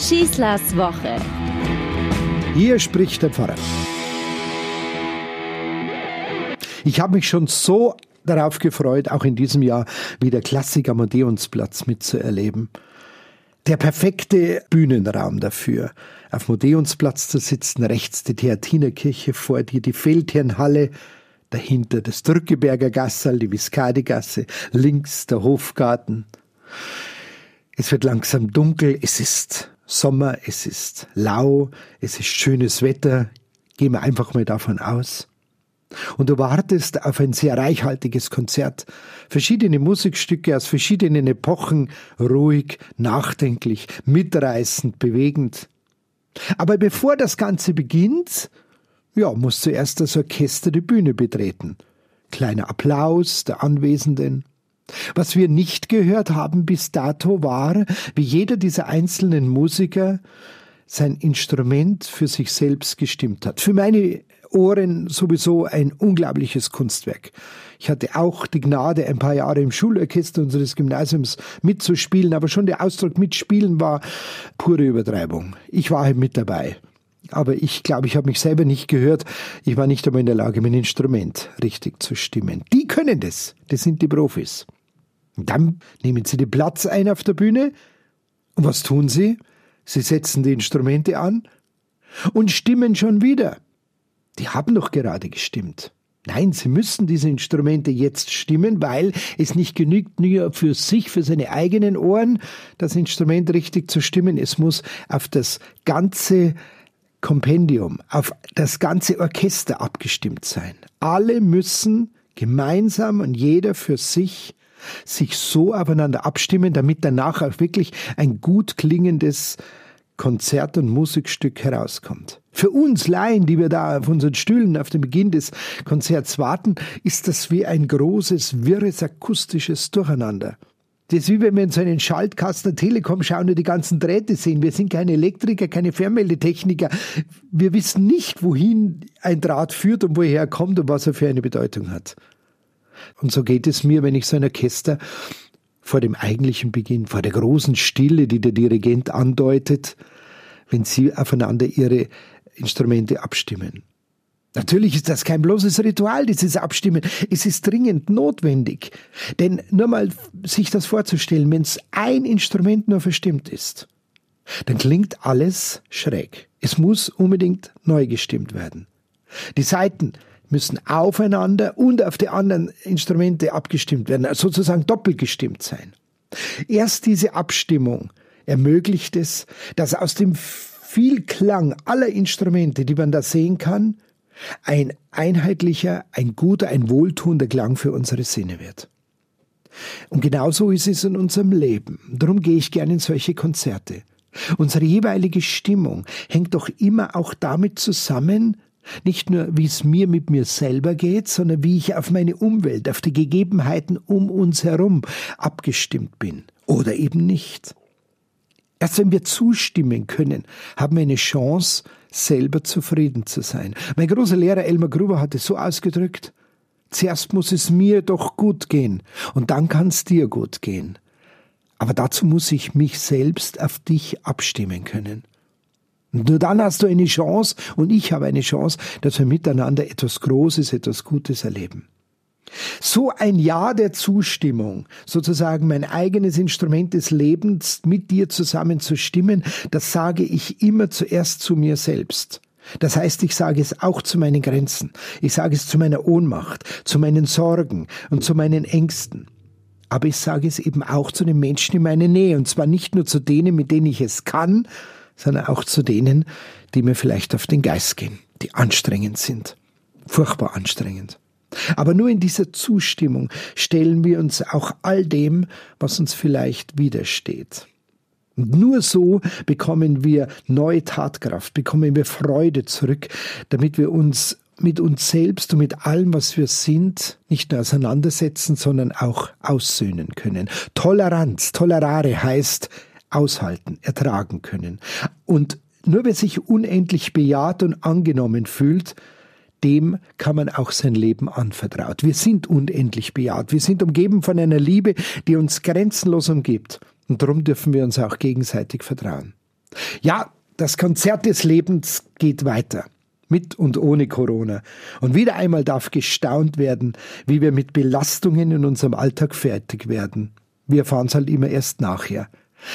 Schießlers Woche. Hier spricht der Pfarrer. Ich habe mich schon so darauf gefreut, auch in diesem Jahr wieder Klassik am Odeonsplatz mitzuerleben. Der perfekte Bühnenraum dafür. Auf Odeonsplatz zu sitzen, rechts die Theatinerkirche, vor dir die Feldherrnhalle, dahinter das Drückeberger Gassal, die Viscadi-Gasse, links der Hofgarten. Es wird langsam dunkel, es ist Sommer, es ist lau, es ist schönes Wetter, gehen wir einfach mal davon aus. Und du wartest auf ein sehr reichhaltiges Konzert. Verschiedene Musikstücke aus verschiedenen Epochen, ruhig, nachdenklich, mitreißend, bewegend. Aber bevor das Ganze beginnt, ja, muss zuerst das Orchester die Bühne betreten. Kleiner Applaus der Anwesenden. Was wir nicht gehört haben bis dato war, wie jeder dieser einzelnen Musiker sein Instrument für sich selbst gestimmt hat. Für meine Ohren sowieso ein unglaubliches Kunstwerk. Ich hatte auch die Gnade, ein paar Jahre im Schulorchester unseres Gymnasiums mitzuspielen, aber schon der Ausdruck mitspielen war pure Übertreibung. Ich war halt mit dabei. Aber ich glaube, ich habe mich selber nicht gehört. Ich war nicht einmal in der Lage, mein Instrument richtig zu stimmen. Die können das. Das sind die Profis. Dann nehmen sie den Platz ein auf der Bühne. Und was tun sie? Sie setzen die Instrumente an und stimmen schon wieder. Die haben doch gerade gestimmt. Nein, sie müssen diese Instrumente jetzt stimmen, weil es nicht genügt, nur für sich, für seine eigenen Ohren, das Instrument richtig zu stimmen. Es muss auf das ganze Kompendium, auf das ganze Orchester abgestimmt sein. Alle müssen gemeinsam und jeder für sich sich so aufeinander abstimmen, damit danach auch wirklich ein gut klingendes Konzert- und Musikstück herauskommt. Für uns Laien, die wir da auf unseren Stühlen auf den Beginn des Konzerts warten, ist das wie ein großes, wirres, akustisches Durcheinander. Das ist wie wenn wir in so einen Schaltkasten der Telekom schauen und die ganzen Drähte sehen. Wir sind keine Elektriker, keine Fernmeldetechniker. Wir wissen nicht, wohin ein Draht führt und woher er kommt und was er für eine Bedeutung hat. Und so geht es mir, wenn ich so ein Orchester vor dem eigentlichen Beginn, vor der großen Stille, die der Dirigent andeutet, wenn sie aufeinander ihre Instrumente abstimmen. Natürlich ist das kein bloßes Ritual, dieses Abstimmen. Es ist dringend notwendig. Denn nur mal sich das vorzustellen, wenn es ein Instrument nur verstimmt ist, dann klingt alles schräg. Es muss unbedingt neu gestimmt werden. Die Saiten müssen aufeinander und auf die anderen Instrumente abgestimmt werden, also sozusagen doppelt gestimmt sein. Erst diese Abstimmung ermöglicht es, dass aus dem Vielklang aller Instrumente, die man da sehen kann, ein einheitlicher, ein guter, ein wohltuender Klang für unsere Sinne wird. Und genauso ist es in unserem Leben. Darum gehe ich gerne in solche Konzerte. Unsere jeweilige Stimmung hängt doch immer auch damit zusammen, nicht nur, wie es mir mit mir selber geht, sondern wie ich auf meine Umwelt, auf die Gegebenheiten um uns herum abgestimmt bin oder eben nicht. Erst wenn wir zustimmen können, haben wir eine Chance, selber zufrieden zu sein. Mein großer Lehrer Elmar Gruber hat es so ausgedrückt, zuerst muss es mir doch gut gehen und dann kann es dir gut gehen. Aber dazu muss ich mich selbst auf dich abstimmen können. Und nur dann hast du eine Chance und ich habe eine Chance, dass wir miteinander etwas Großes, etwas Gutes erleben. So ein Ja der Zustimmung, sozusagen mein eigenes Instrument des Lebens mit dir zusammen zu stimmen, das sage ich immer zuerst zu mir selbst. Das heißt, ich sage es auch zu meinen Grenzen. Ich sage es zu meiner Ohnmacht, zu meinen Sorgen und zu meinen Ängsten. Aber ich sage es eben auch zu den Menschen in meiner Nähe. Und zwar nicht nur zu denen, mit denen ich es kann, sondern auch zu denen, die mir vielleicht auf den Geist gehen, die anstrengend sind. Furchtbar anstrengend. Aber nur in dieser Zustimmung stellen wir uns auch all dem, was uns vielleicht widersteht. Und nur so bekommen wir neue Tatkraft, bekommen wir Freude zurück, damit wir uns mit uns selbst und mit allem, was wir sind, nicht nur auseinandersetzen, sondern auch aussöhnen können. Toleranz, tolerare heißt aushalten, ertragen können. Und nur wer sich unendlich bejaht und angenommen fühlt, dem kann man auch sein Leben anvertraut. Wir sind unendlich bejaht. Wir sind umgeben von einer Liebe, die uns grenzenlos umgibt. Und darum dürfen wir uns auch gegenseitig vertrauen. Ja, das Konzert des Lebens geht weiter. Mit und ohne Corona. Und wieder einmal darf gestaunt werden, wie wir mit Belastungen in unserem Alltag fertig werden. Wir erfahren es halt immer erst nachher.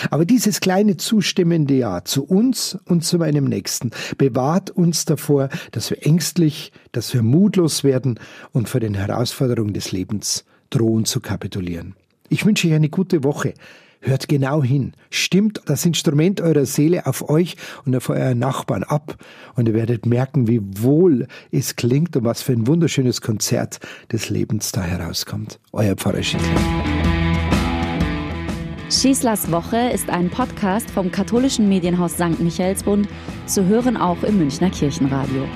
Aber dieses kleine zustimmende Ja zu uns und zu meinem Nächsten bewahrt uns davor, dass wir ängstlich, dass wir mutlos werden und vor den Herausforderungen des Lebens drohen zu kapitulieren. Ich wünsche euch eine gute Woche. Hört genau hin. Stimmt das Instrument eurer Seele auf euch und auf euren Nachbarn ab und ihr werdet merken, wie wohl es klingt und was für ein wunderschönes Konzert des Lebens da herauskommt. Euer Pfarrer Schindler. Schießlers Woche ist ein Podcast vom katholischen Medienhaus St. Michaelsbund, zu hören auch im Münchner Kirchenradio.